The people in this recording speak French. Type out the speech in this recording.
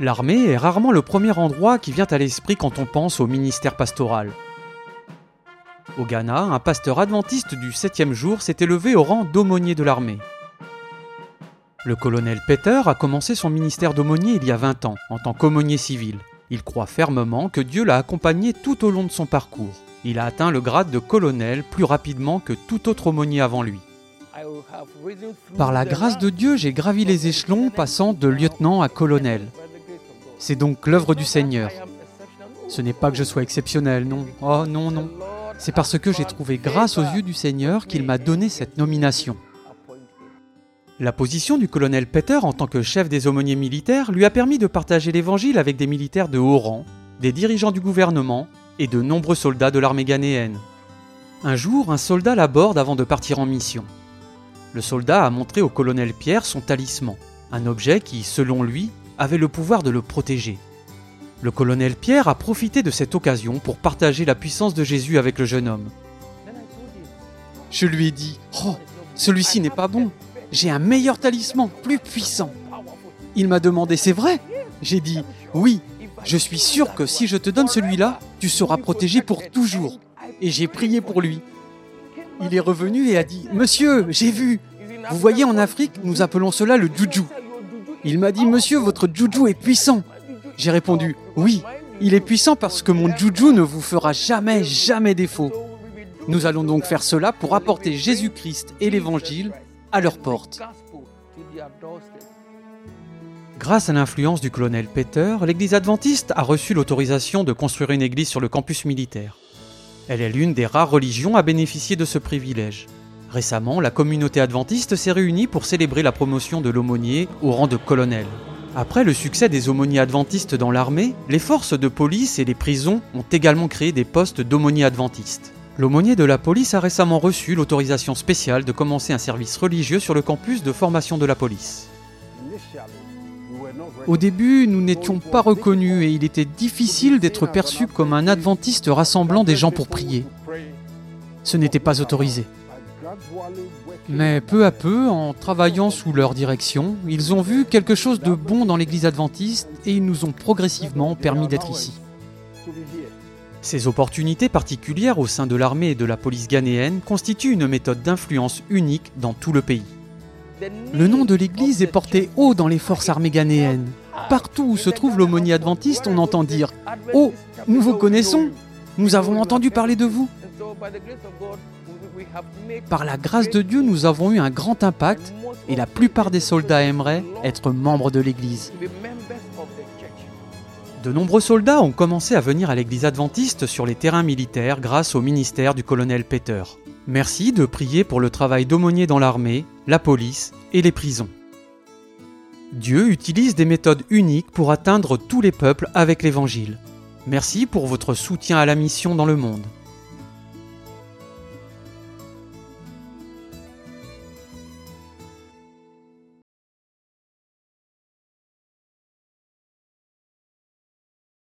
L'armée est rarement le premier endroit qui vient à l'esprit quand on pense au ministère pastoral. Au Ghana, un pasteur adventiste du 7e jour s'est élevé au rang d'aumônier de l'armée. Le colonel Peter a commencé son ministère d'aumônier il y a 20 ans, en tant qu'aumônier civil. Il croit fermement que Dieu l'a accompagné tout au long de son parcours. Il a atteint le grade de colonel plus rapidement que tout autre aumônier avant lui. Par la grâce de Dieu, j'ai gravi les échelons passant de lieutenant à colonel. C'est donc l'œuvre du Seigneur. Ce n'est pas que je sois exceptionnel, non. Oh non, non. C'est parce que j'ai trouvé grâce aux yeux du Seigneur qu'il m'a donné cette nomination. La position du colonel Peter en tant que chef des aumôniers militaires lui a permis de partager l'évangile avec des militaires de haut rang, des dirigeants du gouvernement et de nombreux soldats de l'armée ghanéenne. Un jour, un soldat l'aborde avant de partir en mission. Le soldat a montré au colonel Pierre son talisman, un objet qui, selon lui, avait le pouvoir de le protéger. Le colonel Pierre a profité de cette occasion pour partager la puissance de Jésus avec le jeune homme. Je lui ai dit Oh, celui-ci n'est pas bon. J'ai un meilleur talisman, plus puissant. Il m'a demandé C'est vrai? J'ai dit Oui, je suis sûr que si je te donne celui-là, tu seras protégé pour toujours. Et j'ai prié pour lui. Il est revenu et a dit Monsieur, j'ai vu. Vous voyez, en Afrique, nous appelons cela le juju. Il m'a dit Monsieur, votre juju est puissant. J'ai répondu Oui, il est puissant parce que mon juju ne vous fera jamais, jamais défaut. Nous allons donc faire cela pour apporter Jésus-Christ et l'Évangile à leur porte. Grâce à l'influence du colonel Peter, l'église adventiste a reçu l'autorisation de construire une église sur le campus militaire. Elle est l'une des rares religions à bénéficier de ce privilège. Récemment, la communauté adventiste s'est réunie pour célébrer la promotion de l'aumônier au rang de colonel. Après le succès des aumôniers adventistes dans l'armée, les forces de police et les prisons ont également créé des postes d'aumôniers adventistes. L'aumônier de la police a récemment reçu l'autorisation spéciale de commencer un service religieux sur le campus de formation de la police. Au début, nous n'étions pas reconnus et il était difficile d'être perçu comme un adventiste rassemblant des gens pour prier. Ce n'était pas autorisé. Mais peu à peu, en travaillant sous leur direction, ils ont vu quelque chose de bon dans l'Église adventiste et ils nous ont progressivement permis d'être ici. Ces opportunités particulières au sein de l'armée et de la police ghanéenne constituent une méthode d'influence unique dans tout le pays. Le nom de l'Église est porté haut dans les forces armées ghanéennes. Partout où se trouve l'aumônier adventiste, on entend dire Oh, nous vous connaissons Nous avons entendu parler de vous Par la grâce de Dieu, nous avons eu un grand impact et la plupart des soldats aimeraient être membres de l'Église. De nombreux soldats ont commencé à venir à l'église adventiste sur les terrains militaires grâce au ministère du colonel Peter. Merci de prier pour le travail d'aumônier dans l'armée, la police et les prisons. Dieu utilise des méthodes uniques pour atteindre tous les peuples avec l'Évangile. Merci pour votre soutien à la mission dans le monde.